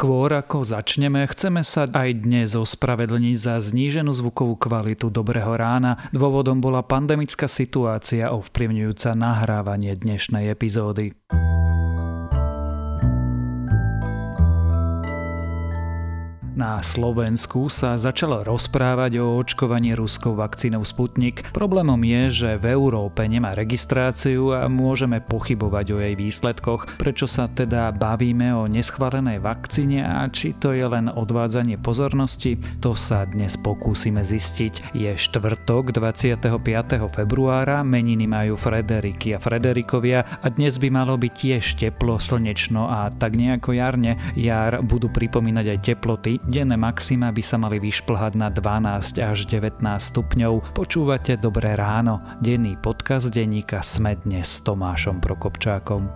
Skôr ako začneme, chceme sa aj dnes ospravedlniť za zníženú zvukovú kvalitu Dobrého rána. Dôvodom bola pandemická situácia ovplyvňujúca nahrávanie dnešnej epizódy. Na Slovensku sa začalo rozprávať o očkovaní ruskou vakcínou Sputnik. Problémom je, že v Európe nemá registráciu a môžeme pochybovať o jej výsledkoch. Prečo sa teda bavíme o neschválenej vakcíne a či to je len odvádzanie pozornosti, to sa dnes pokúsime zistiť. Je štvrtok 25. februára, meniny majú Frederiky a Frederikovia a dnes by malo byť tiež teplo, slnečno a tak nejako jarne. Jar budú pripomínať aj teploty, Denné maxima by sa mali vyšplhať na 12 až 19 stupňov. Počúvate Dobré ráno, denný podcast denníka Sme dnes s Tomášom Prokopčákom.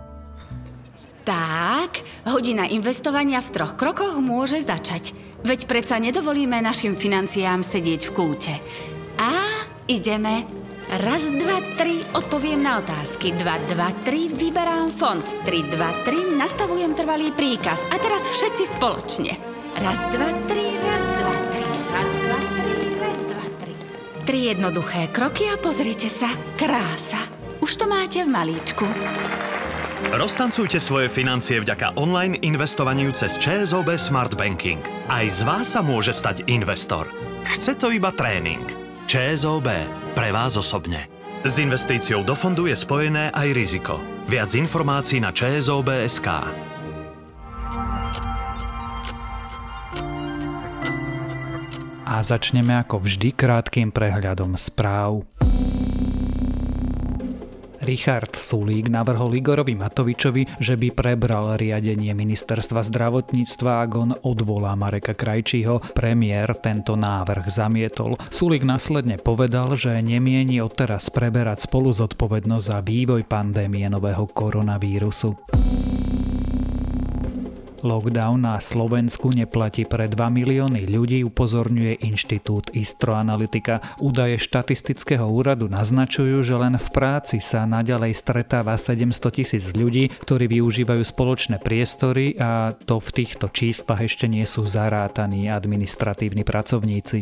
Tak, hodina investovania v troch krokoch môže začať. Veď predsa nedovolíme našim financiám sedieť v kúte. A ideme. Raz, dva, tri, odpoviem na otázky. Dva, dva, tri, vyberám fond. Tri, dva, tri, nastavujem trvalý príkaz. A teraz všetci spoločne. Raz, dva, tri, raz, dva, tri, raz, dva, tri, raz, dva, tri. Tri jednoduché kroky a pozrite sa, krása. Už to máte v malíčku. Roztancujte svoje financie vďaka online investovaniu cez ČSOB Smart Banking. Aj z vás sa môže stať investor. Chce to iba tréning. ČSOB. Pre vás osobne. S investíciou do fondu je spojené aj riziko. Viac informácií na ČSOB.sk. a začneme ako vždy krátkým prehľadom správ. Richard Sulík navrhol Igorovi Matovičovi, že by prebral riadenie ministerstva zdravotníctva, ak on odvolá Mareka Krajčího. Premiér tento návrh zamietol. Sulík následne povedal, že nemieni odteraz preberať spolu zodpovednosť za vývoj pandémie nového koronavírusu. Lockdown na Slovensku neplatí pre 2 milióny ľudí, upozorňuje Inštitút Istroanalytika. Údaje štatistického úradu naznačujú, že len v práci sa naďalej stretáva 700 tisíc ľudí, ktorí využívajú spoločné priestory a to v týchto číslach ešte nie sú zarátaní administratívni pracovníci.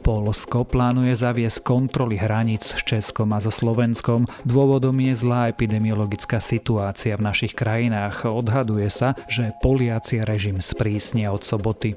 Polsko plánuje zaviesť kontroly hraníc s Českom a so Slovenskom. Dôvodom je zlá epidemiologická situácia v našich krajinách. Odhaduje sa, že Poliaci režim sprísnia od soboty.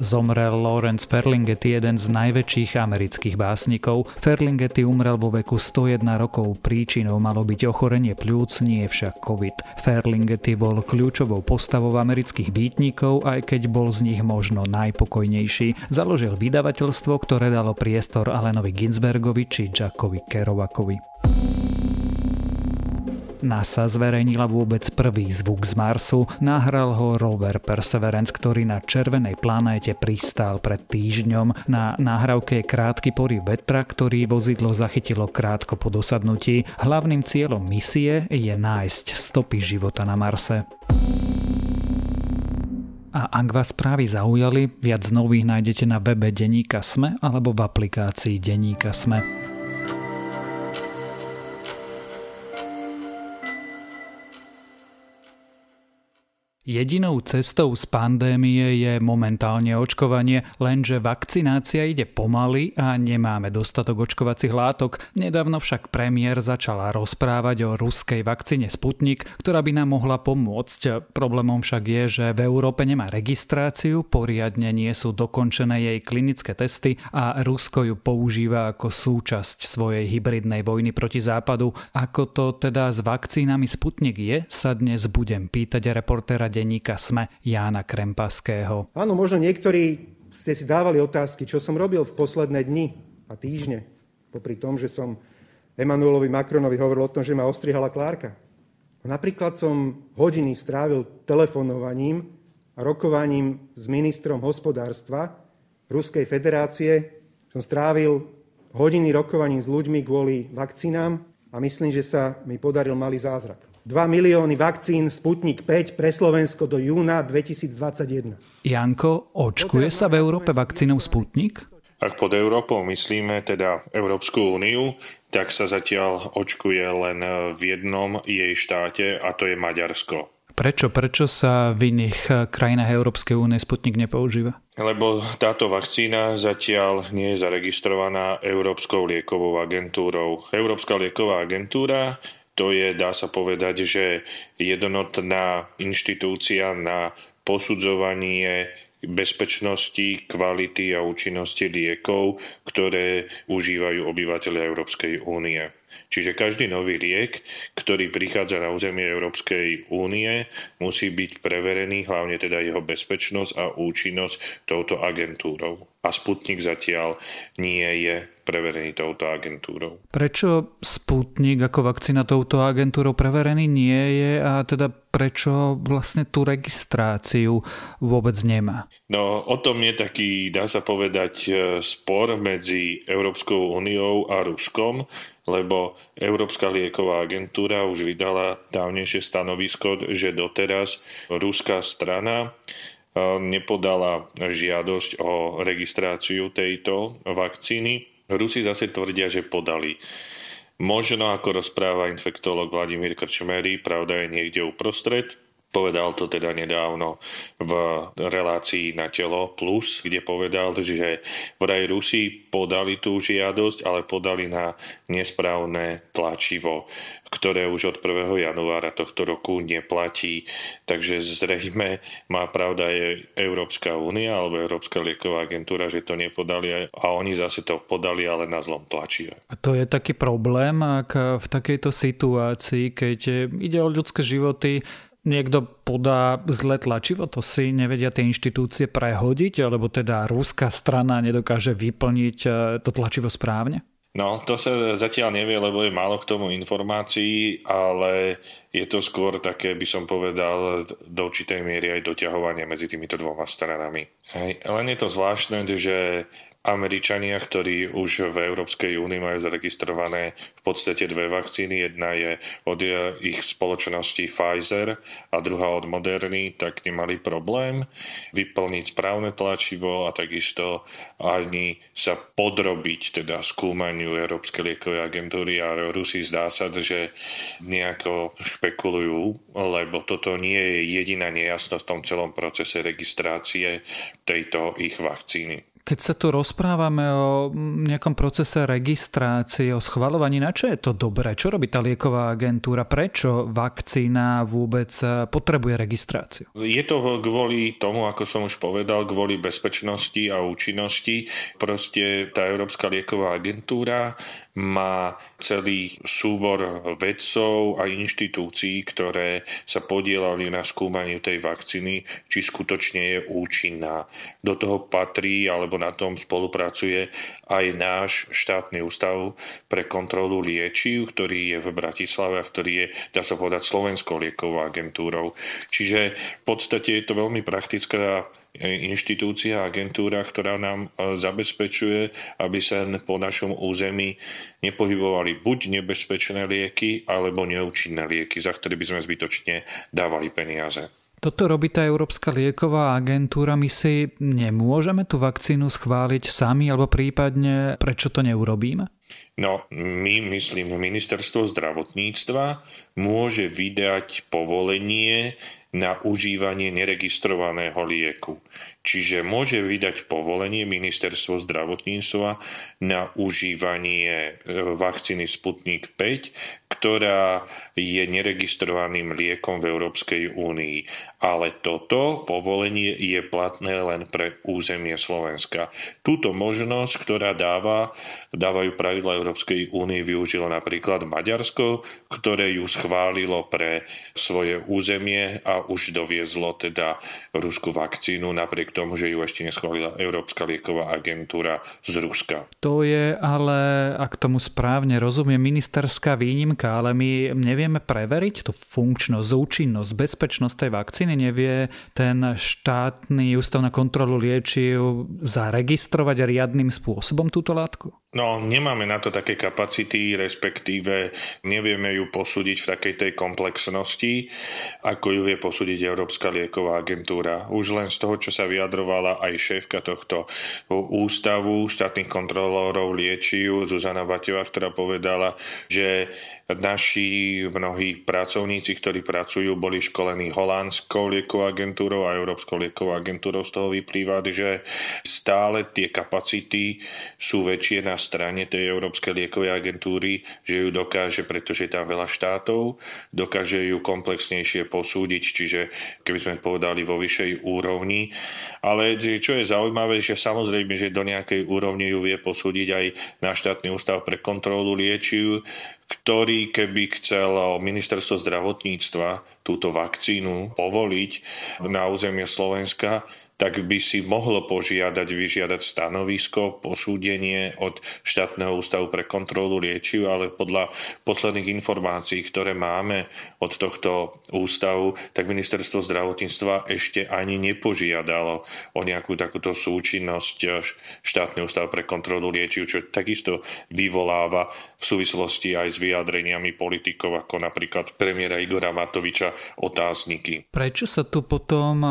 Zomrel Lawrence Ferlinghetti, jeden z najväčších amerických básnikov. Ferlinghetti umrel vo veku 101 rokov. Príčinou malo byť ochorenie pľúc, nie však COVID. Ferlinghetti bol kľúčovou postavou amerických býtnikov, aj keď bol z nich možno najpokojnejší. Založil vydavateľstvo, ktoré dalo priestor Alenovi Ginsbergovi či Jackovi Kerouakovi. NASA zverejnila vôbec prvý zvuk z Marsu, nahral ho rover Perseverance, ktorý na červenej planéte pristál pred týždňom. Na náhrávke je krátky pory vetra, ktorý vozidlo zachytilo krátko po dosadnutí. Hlavným cieľom misie je nájsť stopy života na Marse. A ak vás správy zaujali, viac nových nájdete na webe Deníka Sme alebo v aplikácii Deníka Sme. Jedinou cestou z pandémie je momentálne očkovanie, lenže vakcinácia ide pomaly a nemáme dostatok očkovacích látok. Nedávno však premiér začala rozprávať o ruskej vakcíne Sputnik, ktorá by nám mohla pomôcť. Problémom však je, že v Európe nemá registráciu, poriadne nie sú dokončené jej klinické testy a Rusko ju používa ako súčasť svojej hybridnej vojny proti západu. Ako to teda s vakcínami Sputnik je, sa dnes budem pýtať reportéra denníka SME Jána Krempaského. Áno, možno niektorí ste si dávali otázky, čo som robil v posledné dni a týždne, popri tom, že som Emanuelovi Macronovi hovoril o tom, že ma ostrihala Klárka. Napríklad som hodiny strávil telefonovaním a rokovaním s ministrom hospodárstva Ruskej federácie. Som strávil hodiny rokovaním s ľuďmi kvôli vakcínám a myslím, že sa mi podaril malý zázrak. 2 milióny vakcín Sputnik 5 pre Slovensko do júna 2021. Janko, očkuje sa v Európe vakcínou Sputnik? Ak pod Európou myslíme teda Európsku úniu, tak sa zatiaľ očkuje len v jednom jej štáte a to je Maďarsko. Prečo? Prečo sa v iných krajinách Európskej únie Sputnik nepoužíva? Lebo táto vakcína zatiaľ nie je zaregistrovaná Európskou liekovou agentúrou. Európska lieková agentúra to je, dá sa povedať, že jednotná inštitúcia na posudzovanie bezpečnosti, kvality a účinnosti liekov, ktoré užívajú obyvateľe Európskej únie. Čiže každý nový liek, ktorý prichádza na územie Európskej únie, musí byť preverený, hlavne teda jeho bezpečnosť a účinnosť touto agentúrou. A Sputnik zatiaľ nie je preverený touto agentúrou. Prečo Sputnik ako vakcína touto agentúrou preverený nie je a teda prečo vlastne tú registráciu vôbec nemá? No o tom je taký, dá sa povedať, e, spor medzi Európskou úniou a Ruskom, lebo Európska lieková agentúra už vydala dávnejšie stanovisko, že doteraz ruská strana e, nepodala žiadosť o registráciu tejto vakcíny. Rusi zase tvrdia, že podali. Možno ako rozpráva infektolog Vladimír Krčmery, pravda je niekde uprostred, Povedal to teda nedávno v relácii na telo plus, kde povedal, že vraj Rusi podali tú žiadosť, ale podali na nesprávne tlačivo ktoré už od 1. januára tohto roku neplatí. Takže zrejme má pravda je Európska únia alebo Európska lieková agentúra, že to nepodali a oni zase to podali, ale na zlom tlačí. A to je taký problém, ak v takejto situácii, keď ide o ľudské životy, niekto podá zle tlačivo, to si nevedia tie inštitúcie prehodiť, alebo teda rúská strana nedokáže vyplniť e, to tlačivo správne? No, to sa zatiaľ nevie, lebo je málo k tomu informácií, ale je to skôr také, by som povedal, do určitej miery aj doťahovanie medzi týmito dvoma stranami. Hej. Len je to zvláštne, že Američania, ktorí už v Európskej únii majú zaregistrované v podstate dve vakcíny. Jedna je od ich spoločnosti Pfizer a druhá od Moderny, tak nemali problém vyplniť správne tlačivo a takisto ani sa podrobiť teda skúmaniu Európskej liekovej agentúry a Rusi zdá sa, že nejako špekulujú, lebo toto nie je jediná nejasnosť v tom celom procese registrácie tejto ich vakcíny. Keď sa tu rozprávame o nejakom procese registrácie, o schvalovaní, na čo je to dobré? Čo robí tá lieková agentúra? Prečo vakcína vôbec potrebuje registráciu? Je to kvôli tomu, ako som už povedal, kvôli bezpečnosti a účinnosti. Proste tá Európska lieková agentúra má celý súbor vedcov a inštitúcií, ktoré sa podielali na skúmaní tej vakcíny, či skutočne je účinná. Do toho patrí, alebo alebo na tom spolupracuje aj náš štátny ústav pre kontrolu liečiv, ktorý je v Bratislave a ktorý je, dá sa povedať, Slovenskou liekovou agentúrou. Čiže v podstate je to veľmi praktická inštitúcia, agentúra, ktorá nám e, zabezpečuje, aby sa po našom území nepohybovali buď nebezpečné lieky, alebo neúčinné lieky, za ktoré by sme zbytočne dávali peniaze. Toto robí tá Európska lieková agentúra. My si nemôžeme tú vakcínu schváliť sami, alebo prípadne prečo to neurobíme? No, my, myslím, ministerstvo zdravotníctva môže vydať povolenie na užívanie neregistrovaného lieku. Čiže môže vydať povolenie ministerstvo zdravotníctva na užívanie e, vakcíny Sputnik 5, ktorá je neregistrovaným liekom v Európskej únii. Ale toto povolenie je platné len pre územie Slovenska. Túto možnosť, ktorá dáva, dávajú pravidla Európskej únie, využilo napríklad Maďarsko, ktoré ju schválilo pre svoje územie a už doviezlo teda ruskú vakcínu napriek tomu, že ju ešte neschválila Európska lieková agentúra z Ruska. To je ale, ak tomu správne rozumiem, ministerská výnimka, ale my nevieme preveriť tú funkčnosť, účinnosť, bezpečnosť tej vakcíny, nevie ten štátny ústav na kontrolu liečiv zaregistrovať riadným spôsobom túto látku? No, nemáme na to také kapacity, respektíve nevieme ju posúdiť v takej tej komplexnosti, ako ju vie posúdiť Európska lieková agentúra. Už len z toho, čo sa vyjadrovala aj šéfka tohto ústavu štátnych kontrolórov liečiu, Zuzana Baťová, ktorá povedala, že naši mnohí pracovníci, ktorí pracujú, boli školení holandskou liekovou agentúrou a Európskou liekovou agentúrou. Z toho vyplýva, že stále tie kapacity sú väčšie na strane tej Európskej liekovej agentúry, že ju dokáže, pretože je tam veľa štátov, dokáže ju komplexnejšie posúdiť, čiže keby sme povedali vo vyššej úrovni. Ale čo je zaujímavé, že samozrejme, že do nejakej úrovni ju vie posúdiť aj na štátny ústav pre kontrolu liečiv, ktorý keby chcel ministerstvo zdravotníctva túto vakcínu povoliť na územie Slovenska, tak by si mohlo požiadať, vyžiadať stanovisko, posúdenie od štátneho ústavu pre kontrolu liečiv, ale podľa posledných informácií, ktoré máme od tohto ústavu, tak ministerstvo zdravotníctva ešte ani nepožiadalo o nejakú takúto súčinnosť štátny ústav pre kontrolu liečiv, čo takisto vyvoláva v súvislosti aj s vyjadreniami politikov, ako napríklad premiéra Igora Matoviča otázniky. Prečo sa tu potom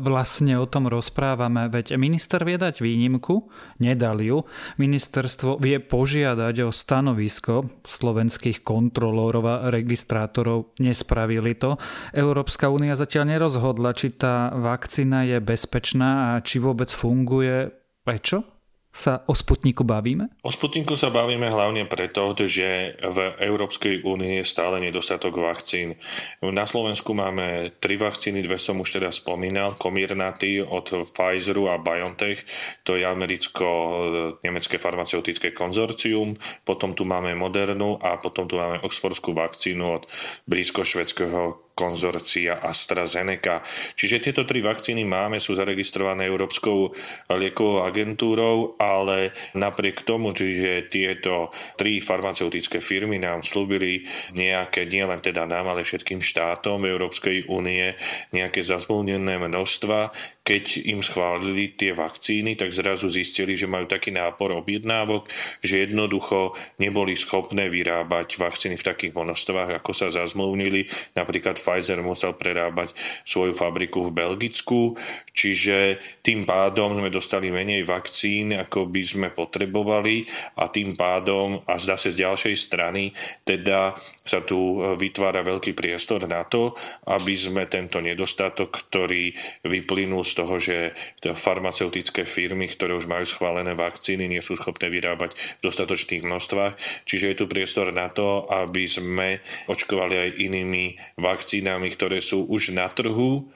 vlastne o tom rozprávame, veď minister vie dať výnimku, nedal ju. Ministerstvo vie požiadať o stanovisko slovenských kontrolórov a registrátorov, nespravili to. Európska únia zatiaľ nerozhodla, či tá vakcína je bezpečná a či vôbec funguje. Prečo? Sa o Sputniku bavíme? O Sputniku sa bavíme hlavne preto, že v Európskej únii je stále nedostatok vakcín. Na Slovensku máme tri vakcíny, dve som už teda spomínal, Comirnaty od Pfizeru a BioNTech, to je americko-nemecké farmaceutické konzorcium, potom tu máme Modernu a potom tu máme Oxfordskú vakcínu od britsko-švedského konzorcia AstraZeneca. Čiže tieto tri vakcíny máme, sú zaregistrované Európskou liekovou agentúrou, ale napriek tomu, že tieto tri farmaceutické firmy nám slúbili nejaké, nielen teda nám, ale všetkým štátom Európskej únie, nejaké zazmluvnené množstva, keď im schválili tie vakcíny, tak zrazu zistili, že majú taký nápor objednávok, že jednoducho neboli schopné vyrábať vakcíny v takých množstvách, ako sa zazmluvnili. Napríklad Pfizer musel prerábať svoju fabriku v Belgicku, čiže tým pádom sme dostali menej vakcín, ako by sme potrebovali a tým pádom, a zdá sa z ďalšej strany, teda sa tu vytvára veľký priestor na to, aby sme tento nedostatok, ktorý vyplynul z toho, že farmaceutické firmy, ktoré už majú schválené vakcíny, nie sú schopné vyrábať v dostatočných množstvách. Čiže je tu priestor na to, aby sme očkovali aj inými vakcínami, ktoré sú už na trhu,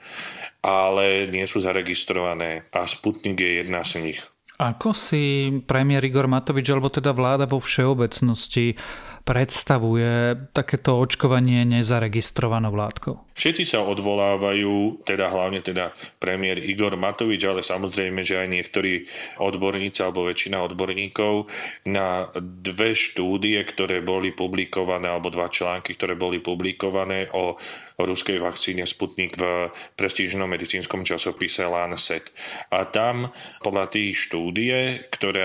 ale nie sú zaregistrované a Sputnik je jedna z nich. Ako si premiér Igor Matovič, alebo teda vláda vo všeobecnosti predstavuje takéto očkovanie nezaregistrovanou látkou? Všetci sa odvolávajú, teda hlavne teda premiér Igor Matovič, ale samozrejme, že aj niektorí odborníci alebo väčšina odborníkov na dve štúdie, ktoré boli publikované, alebo dva články, ktoré boli publikované o ruskej vakcíne Sputnik v prestížnom medicínskom časopise Lancet. A tam podľa tých štúdie ktoré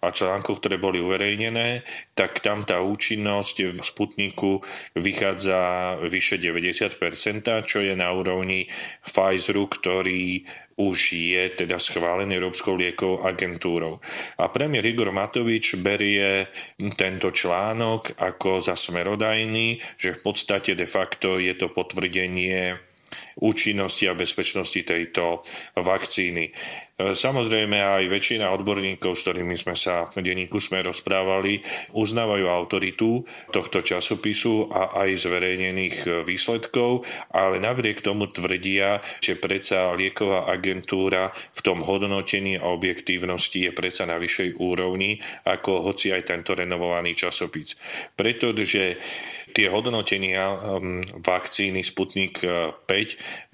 a článkov, ktoré boli uverejnené, tak tam tá účinnosť v Sputniku vychádza vyše 90%, čo je na úrovni Pfizeru, ktorý už je teda schválený Európskou liekovou agentúrou. A premiér Igor Matovič berie tento článok ako za smerodajný, že v podstate de facto je to potvrdenie účinnosti a bezpečnosti tejto vakcíny. Samozrejme aj väčšina odborníkov, s ktorými sme sa v denníku sme rozprávali, uznávajú autoritu tohto časopisu a aj zverejnených výsledkov, ale napriek tomu tvrdia, že predsa lieková agentúra v tom hodnotení a objektívnosti je predsa na vyššej úrovni ako hoci aj tento renovovaný časopis. Pretože tie hodnotenia um, vakcíny Sputnik 5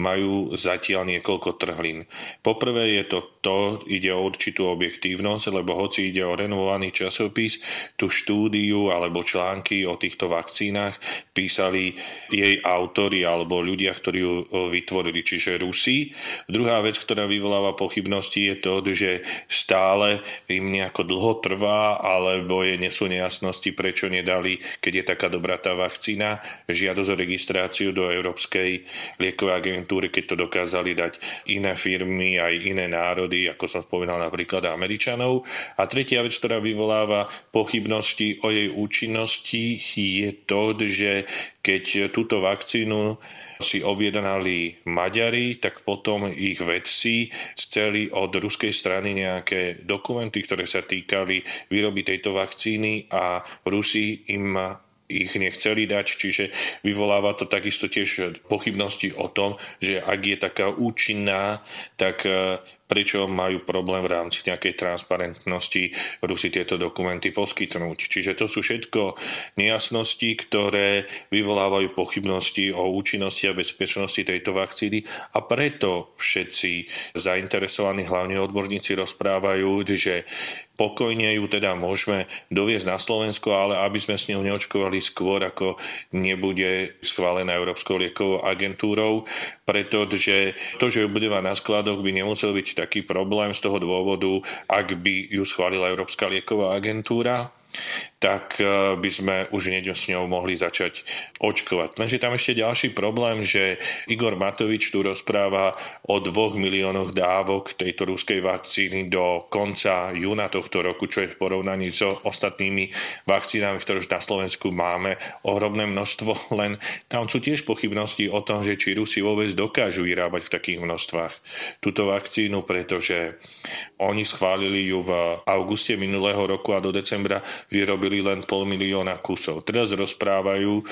majú zatiaľ niekoľko trhlín. Poprvé je to to ide o určitú objektívnosť, lebo hoci ide o renovovaný časopis, tú štúdiu alebo články o týchto vakcínach písali jej autory alebo ľudia, ktorí ju vytvorili, čiže Rusi. Druhá vec, ktorá vyvoláva pochybnosti je to, že stále im nejako dlho trvá alebo je nesú nejasnosti, prečo nedali, keď je taká dobrá tá vakcína, žiadosť o registráciu do Európskej liekovej agentúry, keď to dokázali dať iné firmy, aj iné národy, ako som spomínal napríklad Američanov. A tretia vec, ktorá vyvoláva pochybnosti o jej účinnosti, je to, že keď túto vakcínu si objednali Maďari, tak potom ich vedci chceli od ruskej strany nejaké dokumenty, ktoré sa týkali výroby tejto vakcíny a Rusi im ich nechceli dať, čiže vyvoláva to takisto tiež pochybnosti o tom, že ak je taká účinná, tak prečo majú problém v rámci nejakej transparentnosti Rusi tieto dokumenty poskytnúť. Čiže to sú všetko nejasnosti, ktoré vyvolávajú pochybnosti o účinnosti a bezpečnosti tejto vakcíny a preto všetci zainteresovaní, hlavne odborníci, rozprávajú, že pokojne ju teda môžeme doviezť na Slovensko, ale aby sme s ňou neočkovali skôr, ako nebude schválená Európskou liekovou agentúrou, pretože to, že ju bude mať na skladoch, by nemusel byť taký problém z toho dôvodu, ak by ju schválila Európska lieková agentúra tak e, by sme už hneď s ňou mohli začať očkovať. Lenže tam ešte ďalší problém, že Igor Matovič tu rozpráva o dvoch miliónoch dávok tejto ruskej vakcíny do konca júna tohto roku, čo je v porovnaní so ostatnými vakcínami, ktoré už na Slovensku máme, ohromné množstvo, len tam sú tiež pochybnosti o tom, že či Rusi vôbec dokážu vyrábať v takých množstvách túto vakcínu, pretože oni schválili ju v auguste minulého roku a do decembra vyrobili len pol milióna kusov. Teraz rozprávajú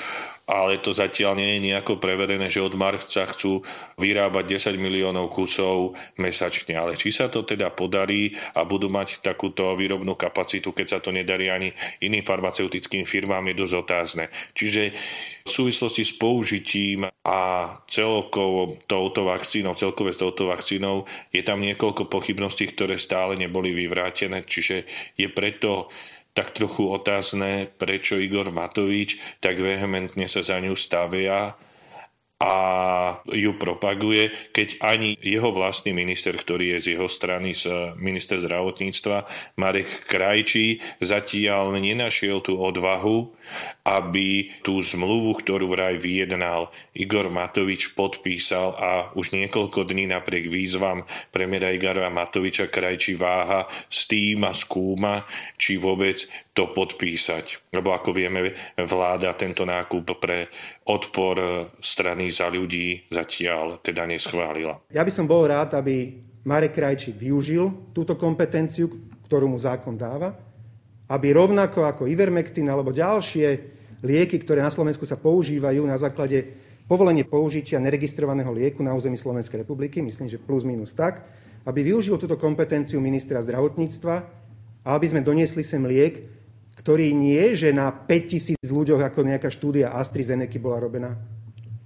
ale to zatiaľ nie je nejako preverené, že od marca chcú vyrábať 10 miliónov kusov mesačne. Ale či sa to teda podarí a budú mať takúto výrobnú kapacitu, keď sa to nedarí ani iným farmaceutickým firmám, je dosť otázne. Čiže v súvislosti s použitím a celkovo touto vakcínou, celkové s touto vakcínou je tam niekoľko pochybností, ktoré stále neboli vyvrátené, čiže je preto tak trochu otázne, prečo Igor Matovič tak vehementne sa za ňu stavia a ju propaguje, keď ani jeho vlastný minister, ktorý je z jeho strany, z minister zdravotníctva, Marek Krajčí, zatiaľ nenašiel tú odvahu, aby tú zmluvu, ktorú vraj vyjednal Igor Matovič, podpísal a už niekoľko dní napriek výzvam premiéra Igora Matoviča Krajčí váha s tým a skúma, či vôbec to podpísať. Lebo ako vieme, vláda tento nákup pre odpor strany za ľudí zatiaľ teda neschválila. Ja by som bol rád, aby Marek Krajčík využil túto kompetenciu, ktorú mu zákon dáva, aby rovnako ako Ivermectin alebo ďalšie lieky, ktoré na Slovensku sa používajú na základe povolenie použitia neregistrovaného lieku na území Slovenskej republiky, myslím, že plus minus tak, aby využil túto kompetenciu ministra zdravotníctva a aby sme doniesli sem liek, ktorý nie, že na 5000 ľuďoch, ako nejaká štúdia AstraZeneca bola robená,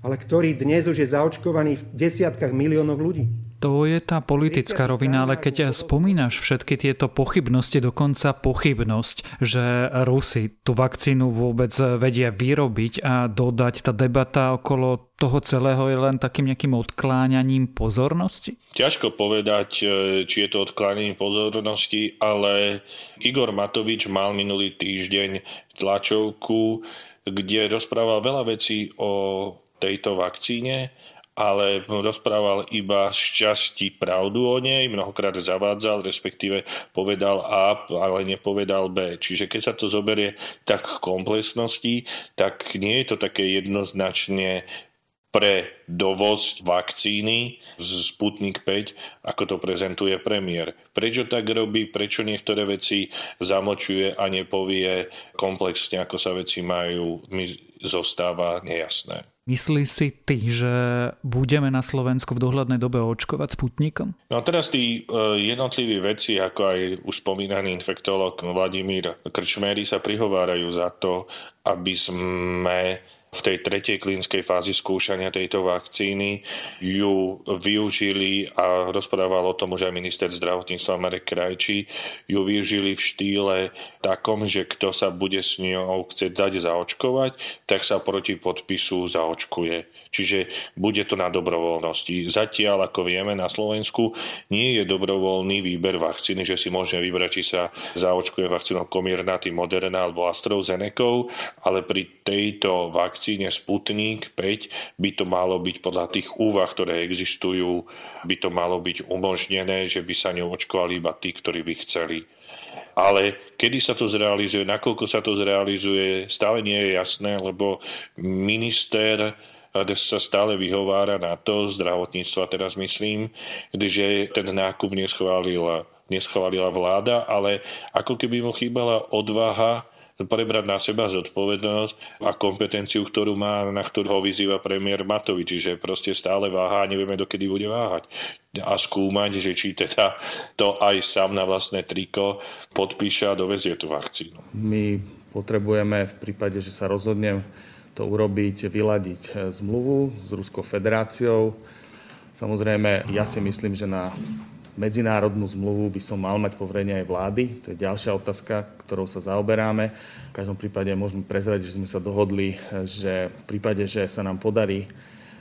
ale ktorý dnes už je zaočkovaný v desiatkách miliónov ľudí. To je tá politická rovina, ale keď spomínaš všetky tieto pochybnosti, dokonca pochybnosť, že Rusi tú vakcínu vôbec vedia vyrobiť a dodať, tá debata okolo toho celého je len takým nejakým odkláňaním pozornosti? Ťažko povedať, e, či je to odkláňaním pozornosti, ale Igor Matovič mal minulý týždeň tlačovku, kde rozprával veľa vecí o tejto vakcíne ale rozprával iba z časti pravdu o nej, mnohokrát zavádzal, respektíve povedal A, ale nepovedal B. Čiže keď sa to zoberie tak komplexnosti, tak nie je to také jednoznačne pre dovoz vakcíny z Sputnik 5, ako to prezentuje premiér. Prečo tak robí, prečo niektoré veci zamočuje a nepovie komplexne, ako sa veci majú, mi zostáva nejasné. Myslí si ty, že budeme na Slovensku v dohľadnej dobe očkovať Sputnikom? No a teraz tí e, jednotliví veci, ako aj už spomínaný infektolog Vladimír Krčmery sa prihovárajú za to, aby sme v tej tretej klinickej fázi skúšania tejto vakcíny ju využili a rozprával o tom už aj minister zdravotníctva Marek Krajčí, ju využili v štýle takom, že kto sa bude s ňou chcieť dať zaočkovať, tak sa proti podpisu zaočkuje. Čiže bude to na dobrovoľnosti. Zatiaľ, ako vieme, na Slovensku nie je dobrovoľný výber vakcíny, že si môžeme vybrať, či sa zaočkuje vakcínou Comirnaty, Moderna alebo AstraZeneca, ale pri tejto vakcíne vakcíne Sputnik 5 by to malo byť podľa tých úvah, ktoré existujú, by to malo byť umožnené, že by sa ňou očkovali iba tí, ktorí by chceli. Ale kedy sa to zrealizuje, nakoľko sa to zrealizuje, stále nie je jasné, lebo minister sa stále vyhovára na to, zdravotníctva teraz myslím, že ten nákup neschválila, neschválila vláda, ale ako keby mu chýbala odvaha prebrať na seba zodpovednosť a kompetenciu, ktorú má, na ktorú ho vyzýva premiér Matovič, že proste stále váha a nevieme, dokedy bude váhať a skúmať, že či teda to aj sám na vlastné triko podpíše a dovezie tú vakcínu. My potrebujeme v prípade, že sa rozhodnem to urobiť, vyladiť eh, zmluvu s Ruskou federáciou. Samozrejme, ja si myslím, že na medzinárodnú zmluvu by som mal mať poverenie aj vlády. To je ďalšia otázka, ktorou sa zaoberáme. V každom prípade môžeme prezrieť, že sme sa dohodli, že v prípade, že sa nám podarí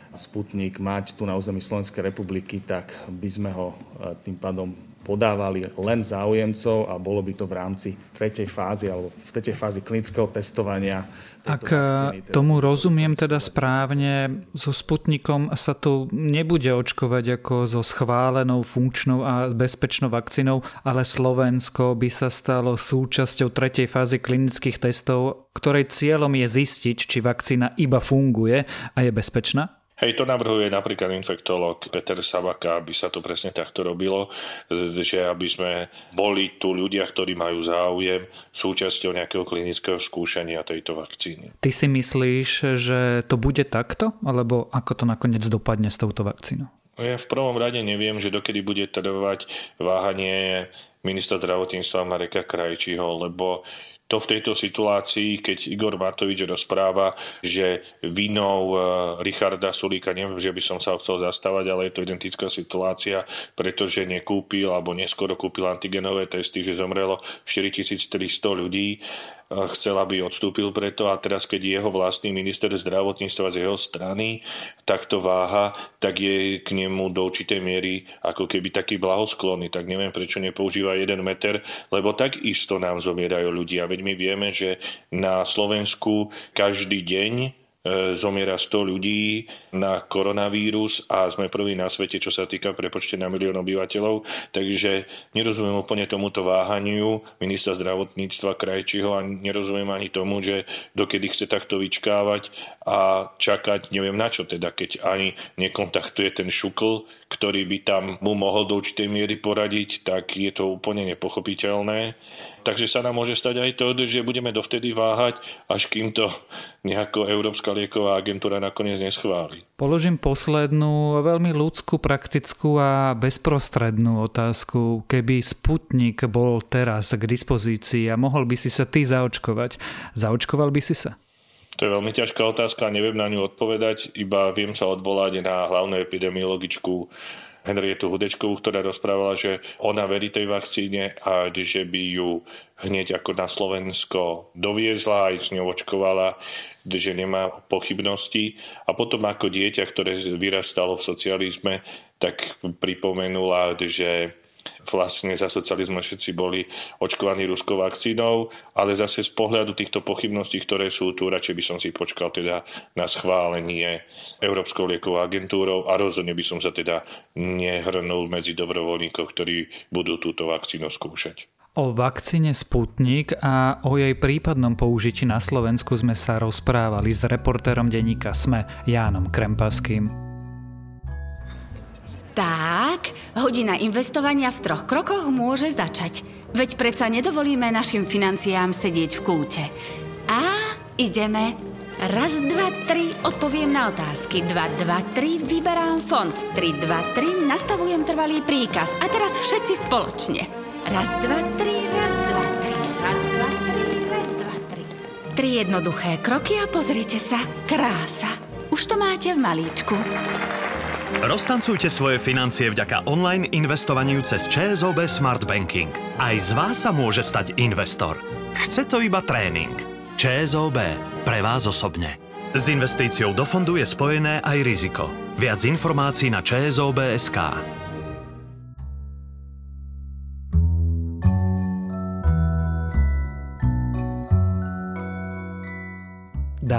Sputnik mať tu na území Slovenskej republiky, tak by sme ho e, tým pádom podávali len záujemcov a bolo by to v rámci tretej fázy alebo v tretej fázi klinického testovania ak vakcíny, teda tomu rozumiem teda správne, so Sputnikom sa tu nebude očkovať ako so schválenou, funkčnou a bezpečnou vakcínou, ale Slovensko by sa stalo súčasťou tretej fázy klinických testov, ktorej cieľom je zistiť, či vakcína iba funguje a je bezpečná? Hej, to navrhuje napríklad infektolog Peter Savaka, aby sa to presne takto robilo, že aby sme boli tu ľudia, ktorí majú záujem súčasťou nejakého klinického skúšania tejto vakcíny. Ty si myslíš, že to bude takto? Alebo ako to nakoniec dopadne s touto vakcínou? Ja v prvom rade neviem, že dokedy bude trvať váhanie ministra zdravotníctva Mareka Krajčího, lebo to v tejto situácii, keď Igor Matovič rozpráva, že vinou e, Richarda Sulíka, neviem, že by som sa chcel zastávať, ale je to identická situácia, pretože nekúpil alebo neskoro kúpil antigenové testy, že zomrelo 4300 ľudí chcel, aby odstúpil preto a teraz, keď jeho vlastný minister zdravotníctva z jeho strany takto váha, tak je k nemu do určitej miery ako keby taký blahosklony. Tak neviem, prečo nepoužíva jeden meter, lebo takisto nám zomierajú ľudia. Veď my vieme, že na Slovensku každý deň zomiera 100 ľudí na koronavírus a sme prví na svete, čo sa týka prepočte na milión obyvateľov. Takže nerozumiem úplne tomuto váhaniu ministra zdravotníctva Krajčího a nerozumiem ani tomu, že dokedy chce takto vyčkávať a čakať, neviem na čo teda, keď ani nekontaktuje ten šukl, ktorý by tam mu mohol do určitej miery poradiť, tak je to úplne nepochopiteľné. Takže sa nám môže stať aj to, že budeme dovtedy váhať, až kým to nejako Európska lieková agentúra nakoniec neschváli. Položím poslednú, veľmi ľudskú, praktickú a bezprostrednú otázku. Keby Sputnik bol teraz k dispozícii a mohol by si sa ty zaočkovať, zaočkoval by si sa? To je veľmi ťažká otázka, neviem na ňu odpovedať, iba viem sa odvolať na hlavnú epidemiologičku Henrietu Hudečkovú, ktorá rozprávala, že ona verí tej vakcíne a že by ju hneď ako na Slovensko doviezla, aj s ňou očkovala, že nemá pochybnosti. A potom ako dieťa, ktoré vyrastalo v socializme, tak pripomenula, že vlastne za socializmu všetci boli očkovaní ruskou vakcínou, ale zase z pohľadu týchto pochybností, ktoré sú tu, radšej by som si počkal teda na schválenie Európskou liekovou agentúrou a rozhodne by som sa teda nehrnul medzi dobrovoľníkov, ktorí budú túto vakcínu skúšať. O vakcíne Sputnik a o jej prípadnom použití na Slovensku sme sa rozprávali s reportérom denníka SME Jánom Krempaským. Tak, hodina investovania v troch krokoch môže začať. Veď predsa nedovolíme našim financiám sedieť v kúte. A ideme. Raz, dva, tri, odpoviem na otázky. Dva, dva, tri, vyberám fond. Tri, dva, tri, nastavujem trvalý príkaz. A teraz všetci spoločne. Raz, dva, tri, raz, dva, tri, raz, dva, tri, raz, dva, tri. Tri jednoduché kroky a pozrite sa. Krása. Už to máte v malíčku. Roztancujte svoje financie vďaka online investovaniu cez ČSOB Smart Banking. Aj z vás sa môže stať investor. Chce to iba tréning. ČSOB. Pre vás osobne. S investíciou do fondu je spojené aj riziko. Viac informácií na ČSOB.sk.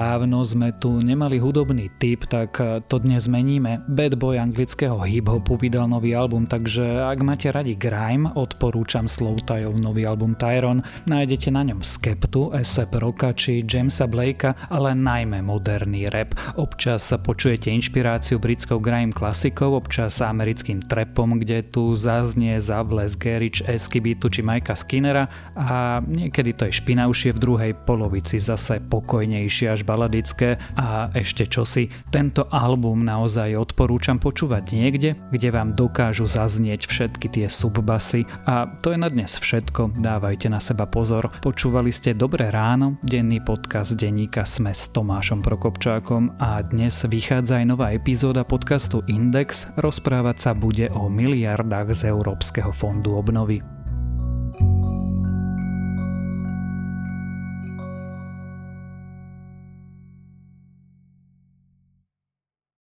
Dávno sme tu nemali hudobný typ, tak to dnes zmeníme. Bad Boy anglického hip-hopu vydal nový album, takže ak máte radi grime, odporúčam Slowtajov nový album Tyron. Nájdete na ňom Skeptu, A$AP Rocka či Jamesa Blakea, ale najmä moderný rap. Občas sa počujete inšpiráciu britskou grime klasikou, občas americkým trapom, kde tu zaznie zavles Gerich, Eskibitu či Mikea Skinnera a niekedy to je špinavšie v druhej polovici zase pokojnejšie až baladické a ešte čosi. Tento album naozaj odporúčam počúvať niekde, kde vám dokážu zaznieť všetky tie subbasy a to je na dnes všetko, dávajte na seba pozor. Počúvali ste Dobré ráno, denný podcast denníka Sme s Tomášom Prokopčákom a dnes vychádza aj nová epizóda podcastu Index, rozprávať sa bude o miliardách z Európskeho fondu obnovy.